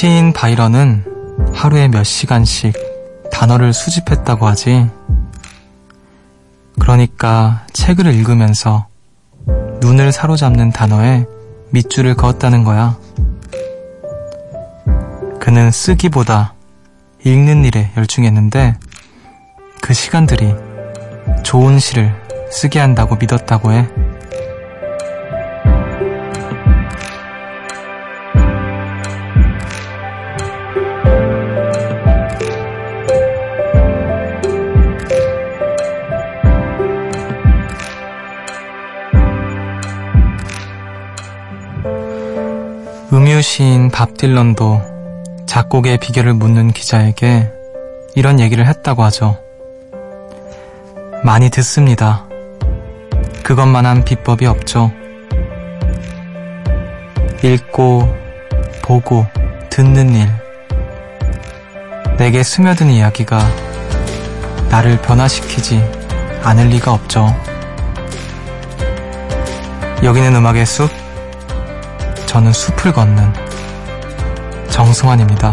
시인 바이런은 하루에 몇 시간씩 단어를 수집했다고 하지. 그러니까 책을 읽으면서 눈을 사로잡는 단어에 밑줄을 그었다는 거야. 그는 쓰기보다 읽는 일에 열중했는데 그 시간들이 좋은 시를 쓰게 한다고 믿었다고 해. 음유 시인 밥 딜런도 작곡의 비결을 묻는 기자에게 이런 얘기를 했다고 하죠. 많이 듣습니다. 그것만한 비법이 없죠. 읽고, 보고, 듣는 일. 내게 스며든 이야기가 나를 변화시키지 않을 리가 없죠. 여기는 음악의 숲. 저는 숲을 걷는 정승환입니다.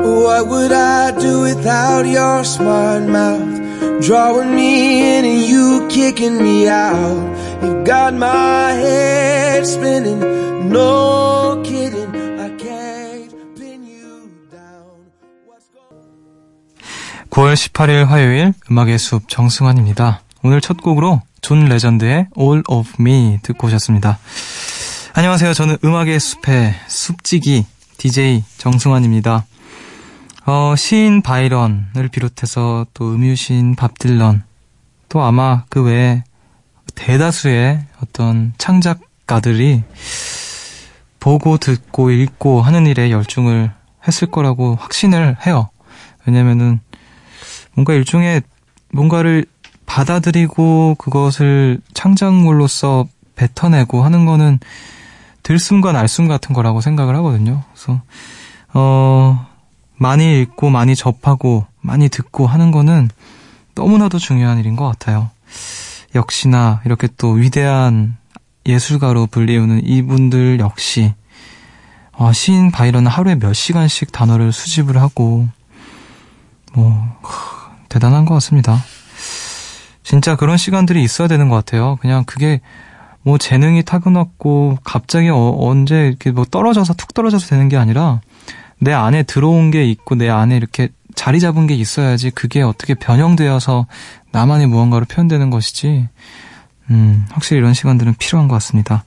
What would I do without your smart mouth? Drawing me in and you kicking me out. You got my head spinning, 18일 화요일 음악의 숲 정승환입니다. 오늘 첫 곡으로 존 레전드의 All of Me 듣고 오셨습니다. 안녕하세요. 저는 음악의 숲의 숲지기 DJ 정승환입니다. 어, 시인 바이런을 비롯해서 또 음유시인 밥 딜런 또 아마 그 외에 대다수의 어떤 창작가들이 보고 듣고 읽고 하는 일에 열중을 했을 거라고 확신을 해요. 왜냐면은 뭔가 일종의 뭔가를 받아들이고 그것을 창작물로서 뱉어내고 하는 거는 들숨과 날숨 같은 거라고 생각을 하거든요. 그래서 어 많이 읽고 많이 접하고 많이 듣고 하는 거는 너무나도 중요한 일인 것 같아요. 역시나 이렇게 또 위대한 예술가로 불리우는 이분들 역시 어, 시인 바이런은 하루에 몇 시간씩 단어를 수집을 하고 뭐 대단한 것 같습니다. 진짜 그런 시간들이 있어야 되는 것 같아요. 그냥 그게 뭐 재능이 타고났고 갑자기 어, 언제 이렇게 뭐 떨어져서 툭 떨어져서 되는 게 아니라 내 안에 들어온 게 있고 내 안에 이렇게 자리 잡은 게 있어야지 그게 어떻게 변형되어서 나만의 무언가로 표현되는 것이지. 음, 확실히 이런 시간들은 필요한 것 같습니다.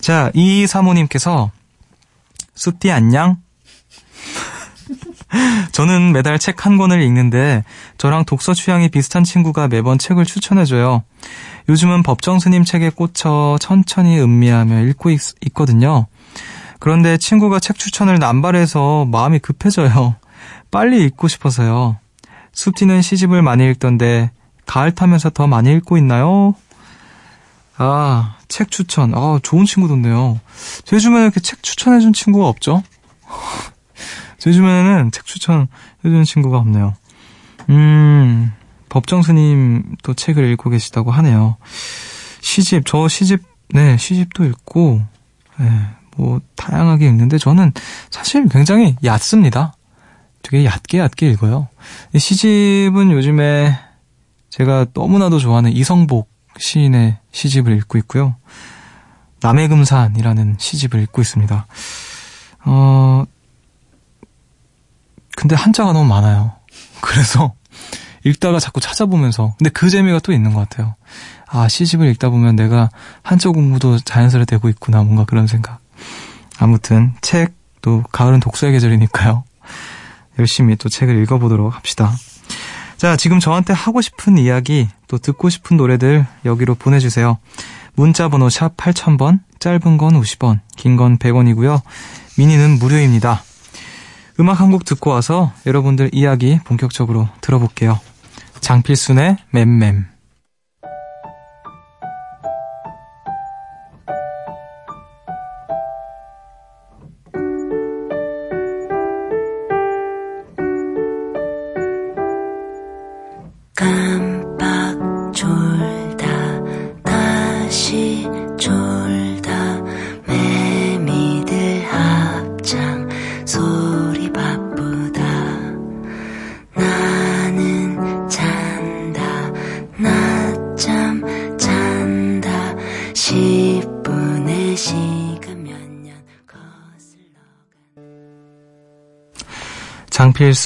자, 이 사모님께서 숲디 안녕? 저는 매달 책 한 권을 읽는데 저랑 독서 취향이 비슷한 친구가 매번 책을 추천해줘요. 요즘은 법정 스님 책에 꽂혀 천천히 음미하며 읽고 있, 있거든요. 그런데 친구가 책 추천을 남발해서 마음이 급해져요. 빨리 읽고 싶어서요. 숲티는 시집을 많이 읽던데 가을 타면서 더 많이 읽고 있나요? 아, 책 추천. 아, 좋은 친구던데요. 제 주변에 이렇게 책 추천해준 친구가 없죠? 제 주변에는 책 추천 해주는 친구가 없네요. 음, 법정 스님 또 책을 읽고 계시다고 하네요. 시집, 저 시집, 네, 시집도 읽고, 네, 뭐, 다양하게 읽는데 저는 사실 굉장히 얕습니다. 되게 얕게 얕게 읽어요. 시집은 요즘에 제가 너무나도 좋아하는 이성복 시인의 시집을 읽고 있고요. 남의 금산이라는 시집을 읽고 있습니다. 어, 근데 한자가 너무 많아요. 그래서 읽다가 자꾸 찾아보면서 근데 그 재미가 또 있는 것 같아요. 아 시집을 읽다 보면 내가 한자 공부도 자연스레 되고 있구나 뭔가 그런 생각. 아무튼 책 또 가을은 독서의 계절이니까요. 열심히 또 책을 읽어보도록 합시다. 자 지금 저한테 하고 싶은 이야기 또 듣고 싶은 노래들 여기로 보내주세요. 문자번호 샵 8000번 짧은 건 50원 긴 건 100원이고요. 미니는 무료입니다. 음악 한 곡 듣고 와서 여러분들 이야기 본격적으로 들어볼게요. 장필순의 맴맴.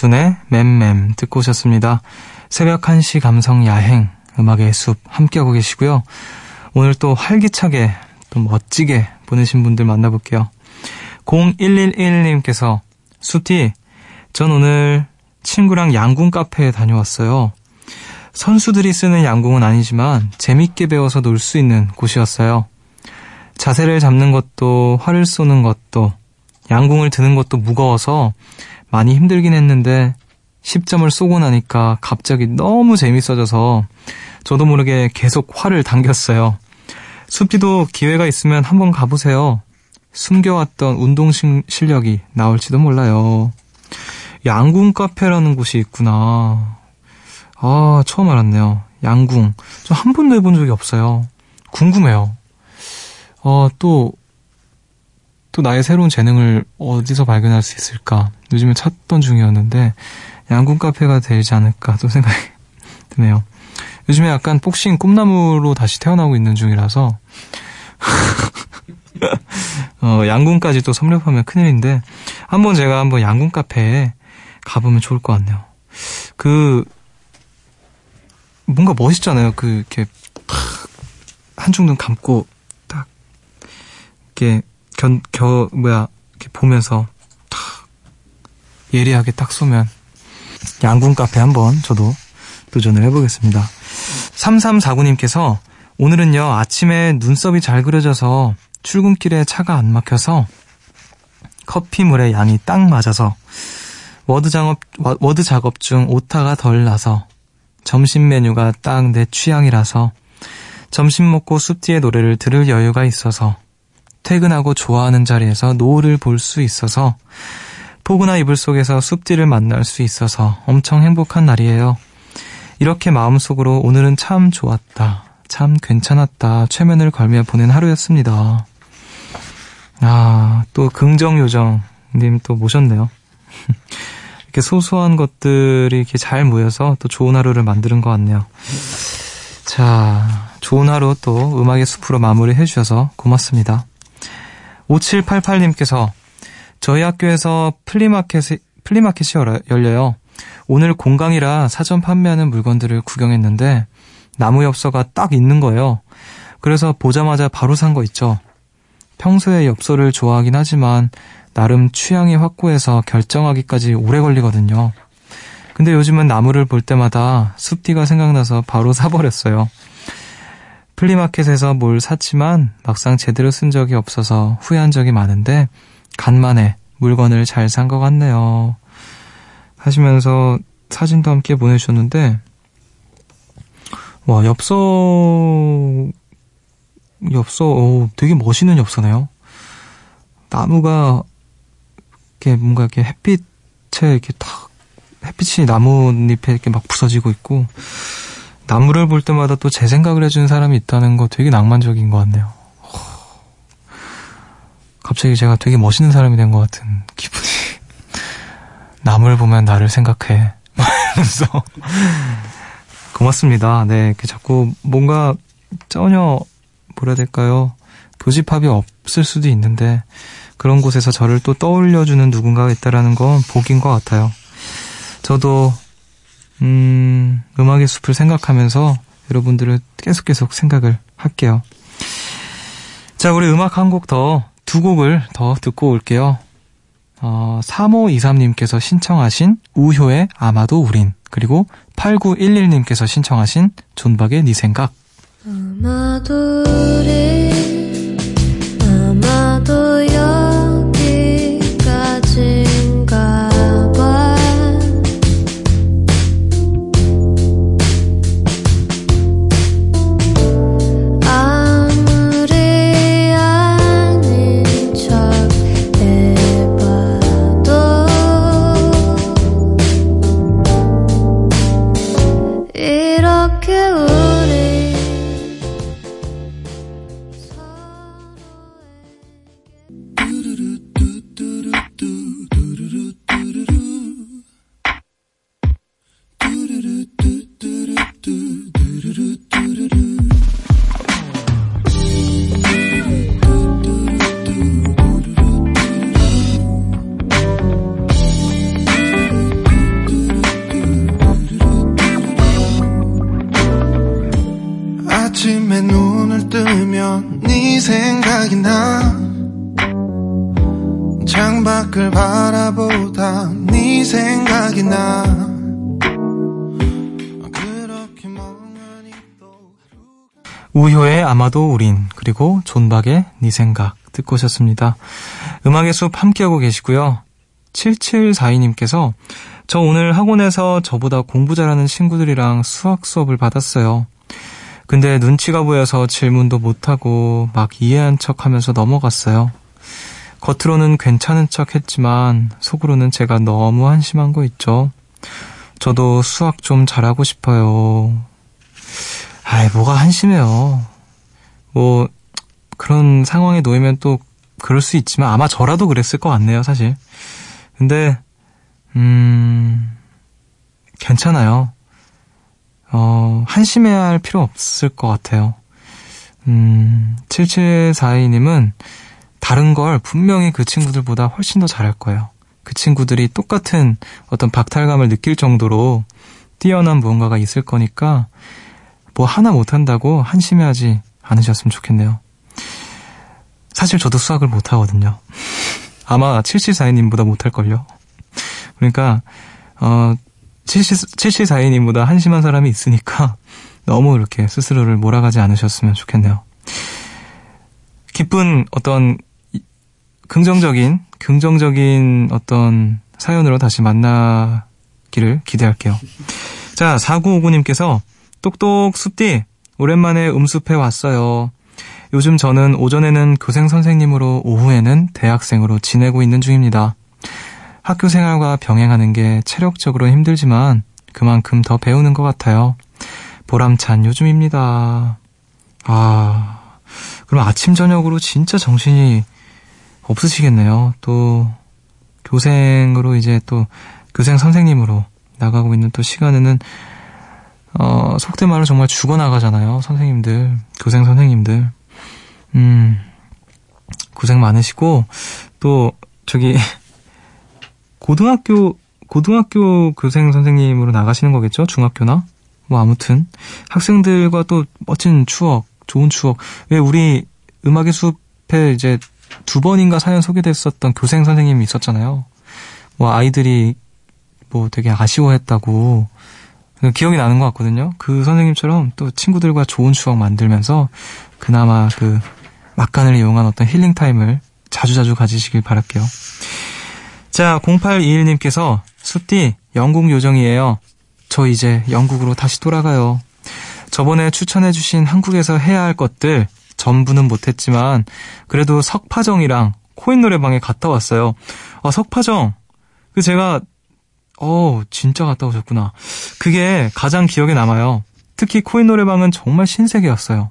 장필순의 맴맴 듣고 오셨습니다. 새벽 1시 감성 야행 음악의 숲 함께하고 계시고요. 오늘 또 활기차게 또 멋지게 보내신 분들 만나볼게요. 0111님께서 수티 전 오늘 친구랑 양궁 카페에 다녀왔어요. 선수들이 쓰는 양궁은 아니지만 재밌게 배워서 놀 수 있는 곳이었어요. 자세를 잡는 것도 활을 쏘는 것도 양궁을 드는 것도 무거워서 많이 힘들긴 했는데 10점을 쏘고 나니까 갑자기 너무 재밌어져서 저도 모르게 계속 활을 당겼어요. 숲디도 기회가 있으면 한번 가보세요. 숨겨왔던 운동 실력이 나올지도 몰라요. 양궁 카페라는 곳이 있구나. 아, 처음 알았네요. 양궁. 저 한 번도 해본 적이 없어요. 궁금해요. 어, 또, 또 나의 새로운 재능을 어디서 발견할 수 있을까? 요즘에 찾던 중이었는데 양궁 카페가 되지 않을까 또 생각이 드네요. 요즘에 약간 복싱 꿈나무로 다시 태어나고 있는 중이라서 어, 양궁까지 또 섭렵하면 큰일인데 한번 제가 한번 양궁 카페에 가보면 좋을 것 같네요. 그 뭔가 멋있잖아요. 그 이렇게 한중 눈 감고 딱 이렇게 견, 겨, 뭐야, 이렇게 보면서 탁 예리하게 딱 쏘면 양궁 카페 한번 저도 도전을 해보겠습니다. 3349님께서 오늘은요, 아침에 눈썹이 잘 그려져서 출근길에 차가 안 막혀서 커피물의 양이 딱 맞아서 워드 작업, 워드 작업 중 오타가 덜 나서 점심 메뉴가 딱 내 취향이라서 점심 먹고 숲디의 노래를 들을 여유가 있어서 퇴근하고 좋아하는 자리에서 노을을 볼 수 있어서 포근한 이불 속에서 숲디를 만날 수 있어서 엄청 행복한 날이에요. 이렇게 마음속으로 오늘은 참 좋았다. 참 괜찮았다. 최면을 걸며 보낸 하루였습니다. 아, 또 긍정요정님 또 모셨네요. 이렇게 소소한 것들이 이렇게 잘 모여서 또 좋은 하루를 만드는 것 같네요. 자, 좋은 하루 또 음악의 숲으로 마무리 해 주셔서 고맙습니다. 5788님께서 저희 학교에서 플리마켓이, 플리마켓이 열려요. 오늘 공강이라 사전 판매하는 물건들을 구경했는데 나무 엽서가 딱 있는 거예요. 그래서 보자마자 바로 산 거 있죠. 평소에 엽서를 좋아하긴 하지만 나름 취향이 확고해서 결정하기까지 오래 걸리거든요. 근데 요즘은 나무를 볼 때마다 숲디가 생각나서 바로 사버렸어요. 플리마켓에서 뭘 샀지만 막상 제대로 쓴 적이 없어서 후회한 적이 많은데 간만에 물건을 잘 산 것 같네요. 하시면서 사진도 함께 보내주셨는데 와 엽서 엽서 오, 되게 멋있는 엽서네요. 나무가 이렇게 뭔가 이렇게 햇빛에 이렇게 탁 햇빛이 나뭇잎에 이렇게 막 부서지고 있고 나무를 볼 때마다 또 제 생각을 해주는 사람이 있다는 거 되게 낭만적인 것 같네요. 갑자기 제가 되게 멋있는 사람이 된 것 같은 기분이. 나무를 보면 나를 생각해. 그래서 고맙습니다. 네, 자꾸 뭔가 전혀 뭐라 해야 될까요? 교집합이 없을 수도 있는데 그런 곳에서 저를 또 떠올려주는 누군가가 있다라는 건 복인 것 같아요. 저도 음, 음악의 숲을 생각하면서 여러분들을 계속 계속 생각을 할게요. 자, 우리 음악 한 곡 더, 두 곡을 더 듣고 올게요. 어, 3523님께서 신청하신 우효의 아마도 우린, 그리고 8911님께서 신청하신 존박의 네 생각. 아마도 우린, 우효의 아마도 우린 그리고 존박의 네 생각 듣고 오셨습니다. 음악의 숲 함께하고 계시고요. 7742님께서 저 오늘 학원에서 저보다 공부 잘하는 친구들이랑 수학 수업을 받았어요. 근데 눈치가 보여서 질문도 못하고 막 이해한 척 하면서 넘어갔어요. 겉으로는 괜찮은 척 했지만 속으로는 제가 너무 한심한 거 있죠. 저도 수학 좀 잘하고 싶어요. 아이, 뭐가 한심해요. 뭐, 그런 상황에 놓이면 또 그럴 수 있지만 아마 저라도 그랬을 것 같네요, 사실. 근데, 음, 괜찮아요. 어, 한심해야 할 필요 없을 것 같아요. 음, 7742님은 다른 걸 분명히 그 친구들보다 훨씬 더 잘할 거예요. 그 친구들이 똑같은 어떤 박탈감을 느낄 정도로 뛰어난 무언가가 있을 거니까 뭐 하나 못한다고 한심해하지 않으셨으면 좋겠네요. 사실 저도 수학을 못하거든요. 아마 7742님보다 못할걸요. 그러니까, 어, 7742님보다 한심한 사람이 있으니까 너무 이렇게 스스로를 몰아가지 않으셨으면 좋겠네요. 기쁜 어떤 긍정적인, 긍정적인 어떤 사연으로 다시 만나기를 기대할게요. 자, 4959님께서 똑똑 숲디, 오랜만에 음숲에 왔어요. 요즘 저는 오전에는 교생 선생님으로 오후에는 대학생으로 지내고 있는 중입니다. 학교 생활과 병행하는 게 체력적으로 힘들지만 그만큼 더 배우는 것 같아요. 보람찬 요즘입니다. 아, 그럼 아침, 저녁으로 진짜 정신이 없으시겠네요. 또, 교생으로 이제 또, 교생 선생님으로 나가고 있는 또 시간에는, 어, 속된 말로 정말 죽어나가잖아요. 선생님들, 교생 선생님들. 음, 고생 많으시고, 또, 저기, 고등학교, 고등학교 교생 선생님으로 나가시는 거겠죠? 중학교나? 뭐 아무튼 학생들과 또 멋진 추억, 좋은 추억. 왜 우리 음악의 숲에 이제 두 번인가 사연 소개됐었던 교생 선생님이 있었잖아요. 뭐 아이들이 뭐 되게 아쉬워했다고 기억이 나는 것 같거든요. 그 선생님처럼 또 친구들과 좋은 추억 만들면서 그나마 그 막간을 이용한 어떤 힐링 타임을 자주자주 가지시길 바랄게요. 자, 0821님께서 숲디 영국 요정이에요. 저 이제 영국으로 다시 돌아가요. 저번에 추천해주신 한국에서 해야 할 것들 전부는 못했지만 그래도 석파정이랑 코인 노래방에 갔다 왔어요. 아, 석파정. 그 제가 어 진짜 갔다 오셨구나. 그게 가장 기억에 남아요. 특히 코인 노래방은 정말 신세계였어요.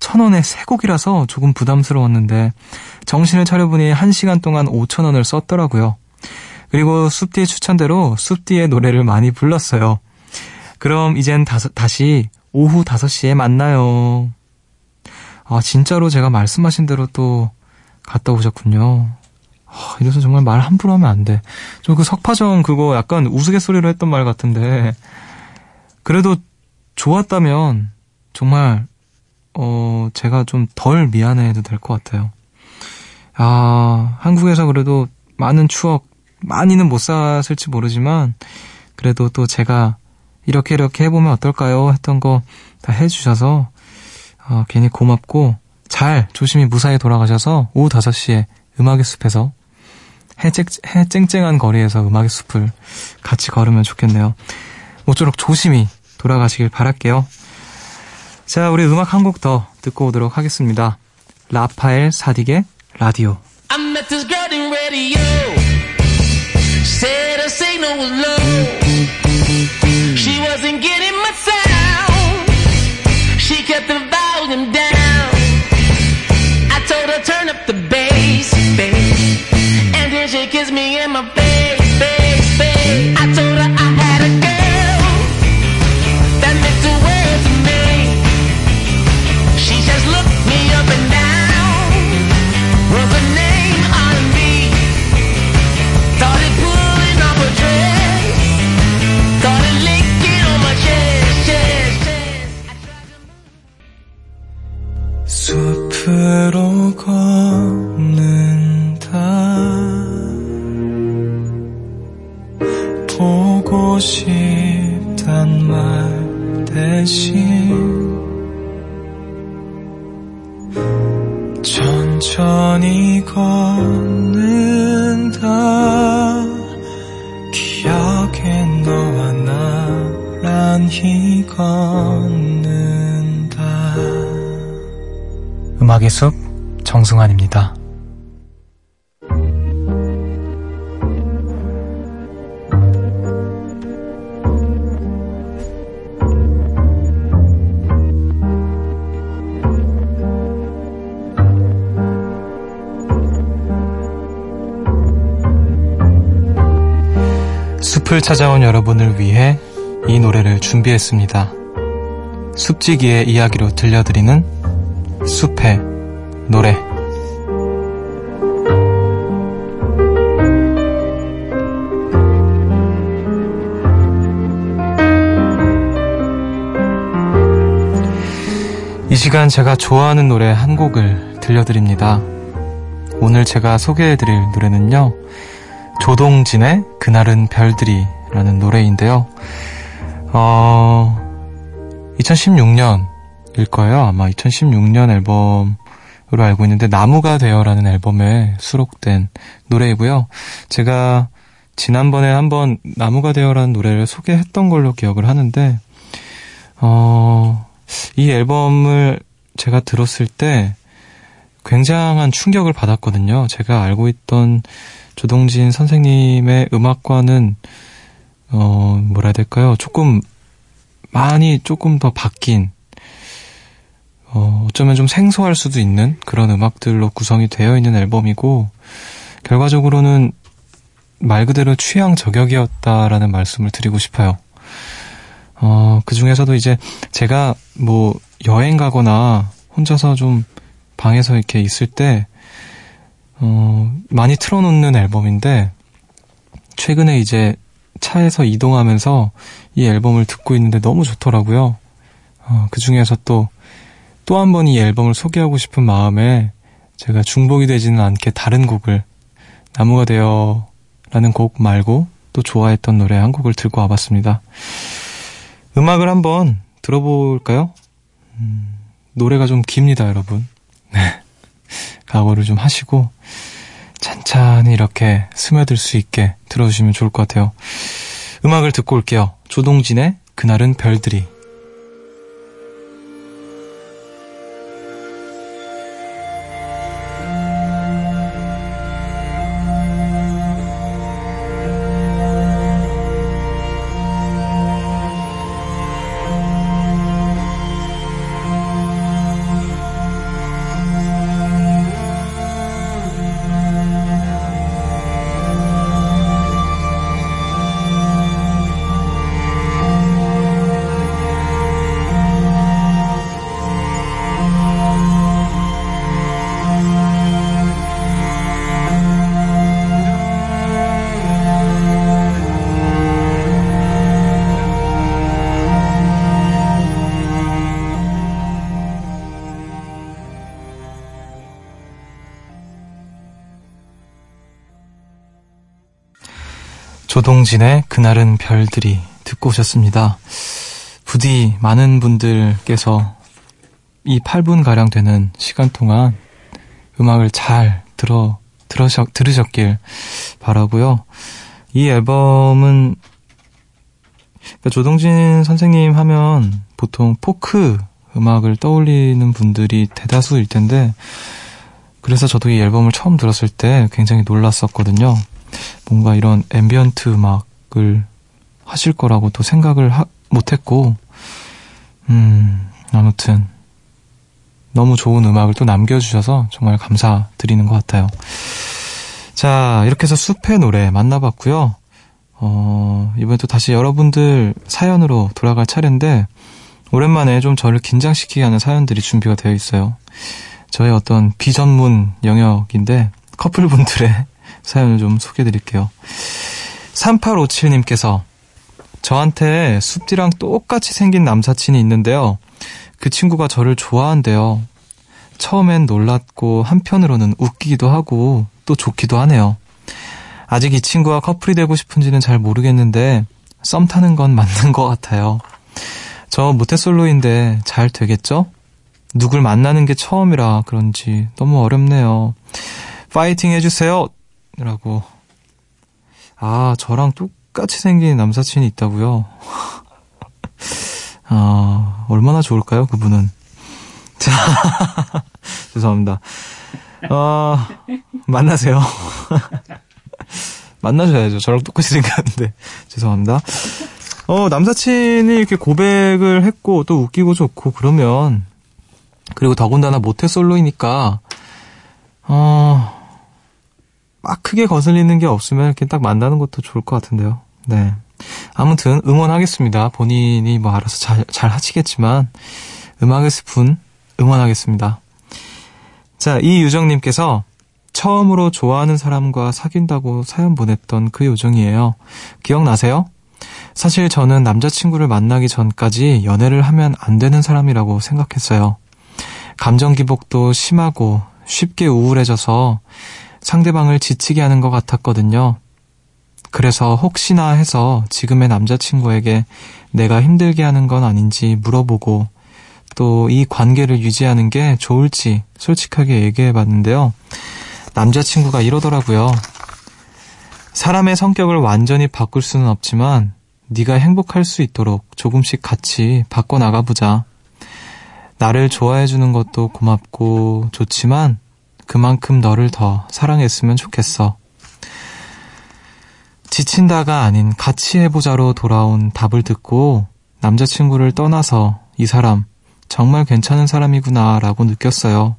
천 원에 세 곡이라서 조금 부담스러웠는데 정신을 차려보니 한 시간 동안 오천 원을 썼더라고요. 그리고 숲디의 추천대로 숲디의 노래를 많이 불렀어요. 그럼 이젠 다서, 다시 오후 5시에 만나요. 아, 진짜로 제가 말씀하신 대로 또 갔다 오셨군요. 아, 이래서 정말 말 함부로 하면 안 돼. 저 그 석파정 그거 약간 우스갯소리로 했던 말 같은데, 그래도 좋았다면, 정말, 어, 제가 좀 덜 미안해도 될 것 같아요. 아, 한국에서 그래도 많은 추억 많이는 못 샀을지 모르지만 그래도 또 제가 이렇게 이렇게 해보면 어떨까요? 했던 거 다 해주셔서 어, 괜히 고맙고 잘 조심히 무사히 돌아가셔서 오후 5시에 음악의 숲에서 해, 쨍, 해 쨍쨍한 거리에서 음악의 숲을 같이 걸으면 좋겠네요. 모쪼록 조심히 돌아가시길 바랄게요. 자, 우리 음악 한 곡 더 듣고 오도록 하겠습니다. 라파엘 사딕의 라디오. Said her signal was. 기억에 너와 나란히 걷는다. 음악의 숲 정승환입니다 숲을 찾아온 여러분을 위해 이 노래를 준비했습니다. 숲지기의 이야기로 들려드리는 숲의 노래. 이 시간 제가 좋아하는 노래 한 곡을 들려드립니다. 오늘 제가 소개해드릴 노래는요. 조동진의 그날은 별들이 라는 노래인데요. 어, 2016년일 거예요. 아마 2016년 앨범으로 알고 있는데 나무가 되어라는 앨범에 수록된 노래이고요. 제가 지난번에 한번 나무가 되어라는 노래를 소개했던 걸로 기억을 하는데 어, 이 앨범을 제가 들었을 때 굉장한 충격을 받았거든요. 제가 알고 있던 조동진 선생님의 음악과는 어 뭐라 해야 될까요? 조금 많이 조금 더 바뀐 어 어쩌면 좀 생소할 수도 있는 그런 음악들로 구성이 되어 있는 앨범이고 결과적으로는 말 그대로 취향 저격이었다라는 말씀을 드리고 싶어요. 어, 그 중에서도 이제 제가 뭐 여행 가거나 혼자서 좀 방에서 이렇게 있을 때 어, 많이 틀어놓는 앨범인데, 최근에 이제 차에서 이동하면서 이 앨범을 듣고 있는데 너무 좋더라고요. 어, 그 중에서 또, 또 한 번 이 앨범을 소개하고 싶은 마음에 제가 중복이 되지는 않게 다른 곡을, 나무가 되어 라는 곡 말고 또 좋아했던 노래 한 곡을 들고 와봤습니다. 음악을 한번 들어볼까요? 음, 노래가 좀 깁니다, 여러분. 네. 각오를 좀 하시고 찬찬히 이렇게 스며들 수 있게 들어주시면 좋을 것 같아요. 음악을 듣고 올게요. 조동진의 그날은 별들이 조동진의 그날은 별들이 듣고 오셨습니다. 부디 많은 분들께서 이 8분가량 되는 시간 동안 음악을 잘 들어, 들으셨, 들으셨길 바라고요 이 앨범은 그러니까 조동진 선생님 하면 보통 포크 음악을 떠올리는 분들이 대다수일 텐데 그래서 저도 이 앨범을 처음 들었을 때 굉장히 놀랐었거든요. 뭔가 이런 ambient 음악을 하실 거라고 또 생각을 하, 못했고, 음, 아무튼, 너무 좋은 음악을 또 남겨주셔서 정말 감사드리는 것 같아요. 자, 이렇게 해서 숲의 노래 만나봤고요. 어, 이번에 또 다시 여러분들 사연으로 돌아갈 차례인데, 오랜만에 좀 저를 긴장시키게 하는 사연들이 준비가 되어 있어요. 저의 어떤 비전문 영역인데, 커플분들의 사연을 좀 소개해 드릴게요. 3857님께서 저한테 숲디랑 똑같이 생긴 남사친이 있는데요. 그 친구가 저를 좋아한대요. 처음엔 놀랐고 한편으로는 웃기기도 하고 또 좋기도 하네요. 아직 이 친구와 커플이 되고 싶은지는 잘 모르겠는데 썸 타는 건 맞는 것 같아요. 저 모태솔로인데 잘 되겠죠? 누굴 만나는 게 처음이라 그런지 너무 어렵네요. 파이팅 해주세요! 라고. 아, 저랑 똑같이 생긴 남사친이 있다고요? 아, 얼마나 좋을까요, 그분은? 자, 죄송합니다. 어, 만나세요. 만나셔야죠. 저랑 똑같이 생겼는데. 죄송합니다. 어, 남사친이 이렇게 고백을 했고, 또 웃기고 좋고, 그러면, 그리고 더군다나 모태솔로이니까, 어, 막 크게 거슬리는 게 없으면 이렇게 딱 만나는 것도 좋을 것 같은데요. 네. 아무튼 응원하겠습니다. 본인이 뭐 알아서 잘, 잘 하시겠지만, 음악의 스푼 응원하겠습니다. 자, 이유정님께서 처음으로 좋아하는 사람과 사귄다고 사연 보냈던 그 요정이에요. 기억나세요? 사실 저는 남자친구를 만나기 전까지 연애를 하면 안 되는 사람이라고 생각했어요. 감정 기복도 심하고 쉽게 우울해져서 상대방을 지치게 하는 것 같았거든요. 그래서 혹시나 해서 지금의 남자친구에게 내가 힘들게 하는 건 아닌지 물어보고 또 이 관계를 유지하는 게 좋을지 솔직하게 얘기해 봤는데요. 남자친구가 이러더라고요. 사람의 성격을 완전히 바꿀 수는 없지만 네가 행복할 수 있도록 조금씩 같이 바꿔 나가 보자. 나를 좋아해 주는 것도 고맙고 좋지만 그만큼 너를 더 사랑했으면 좋겠어. 지친다가 아닌 같이 해보자로 돌아온 답을 듣고 남자친구를 떠나서 이 사람 정말 괜찮은 사람이구나 라고 느꼈어요.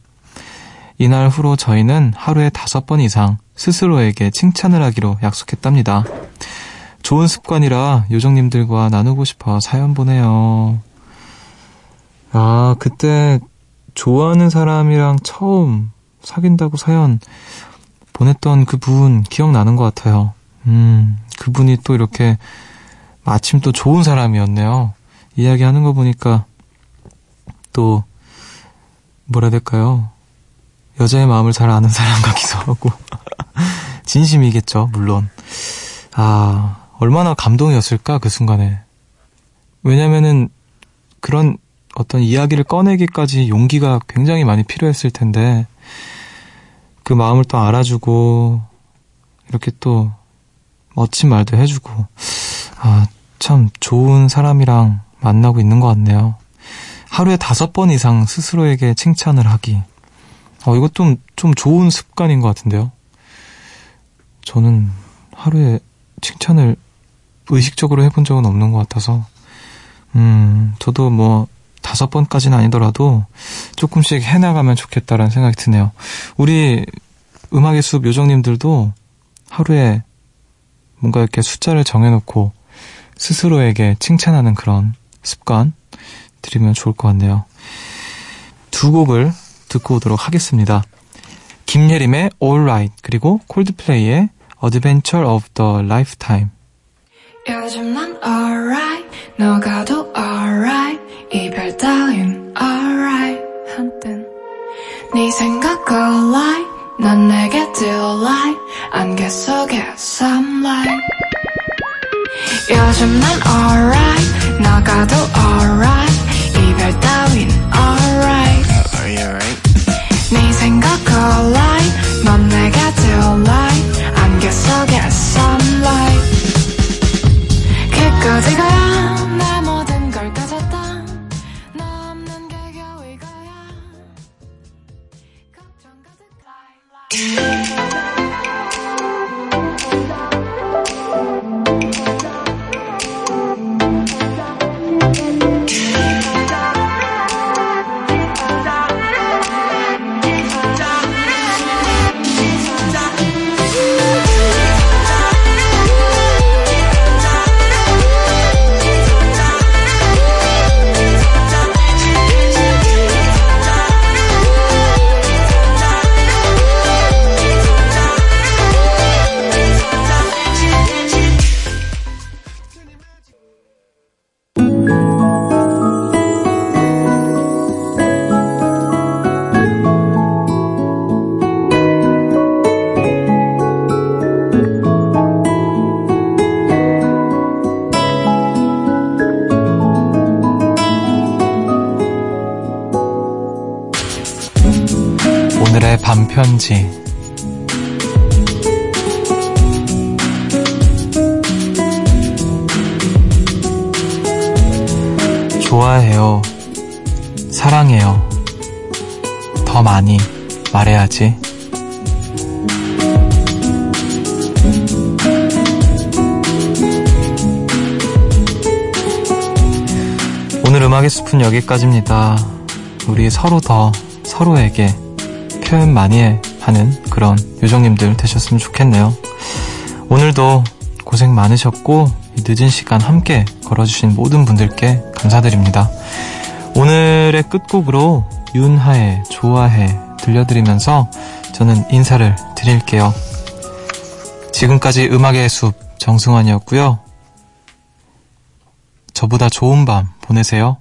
이날 후로 저희는 하루에 다섯 번 이상 스스로에게 칭찬을 하기로 약속했답니다. 좋은 습관이라 요정님들과 나누고 싶어 사연 보내요. 아, 그때 좋아하는 사람이랑 처음 사귄다고 사연 보냈던 그분 기억나는 것 같아요. 음, 그분이 또 이렇게 마침 또 좋은 사람이었네요. 이야기하는 거 보니까 또 뭐라 해야 될까요? 여자의 마음을 잘 아는 사람 같기도 하고 진심이겠죠, 물론. 아, 얼마나 감동이었을까 그 순간에. 왜냐면은 그런 어떤 이야기를 꺼내기까지 용기가 굉장히 많이 필요했을 텐데 그 마음을 또 알아주고 이렇게 또 멋진 말도 해주고 아 참 좋은 사람이랑 만나고 있는 것 같네요. 하루에 다섯 번 이상 스스로에게 칭찬을 하기. 어, 이것 좀, 좀 좋은 습관인 것 같은데요. 저는 하루에 칭찬을 의식적으로 해본 적은 없는 것 같아서, 음, 저도 뭐, 다섯 번까지는 아니더라도 조금씩 해나가면 좋겠다라는 생각이 드네요. 우리 음악의 숲 요정님들도 하루에 뭔가 이렇게 숫자를 정해놓고 스스로에게 칭찬하는 그런 습관 들이면 좋을 것 같네요. 두 곡을 듣고 오도록 하겠습니다. 김예림의 All Right 그리고 콜드플레이의 Adventure of the Lifetime 요즘 난 alright 너가도 alright 이별 따윈 alright 한땐 네 생각 alright 난 내게 delight 안개 속에 sunlight 요즘 난 alright 너가도 alright 이별 따윈 alright Are you alright? 네 생각 alright 여기까지입니다. 우리 서로 더 서로에게 표현 많이 하는 그런 요정님들 되셨으면 좋겠네요. 오늘도 고생 많으셨고 늦은 시간 함께 걸어주신 모든 분들께 감사드립니다. 오늘의 끝곡으로 윤하의 좋아해 들려드리면서 저는 인사를 드릴게요. 지금까지 음악의 숲 정승환이었고요. 저보다 좋은 밤 보내세요.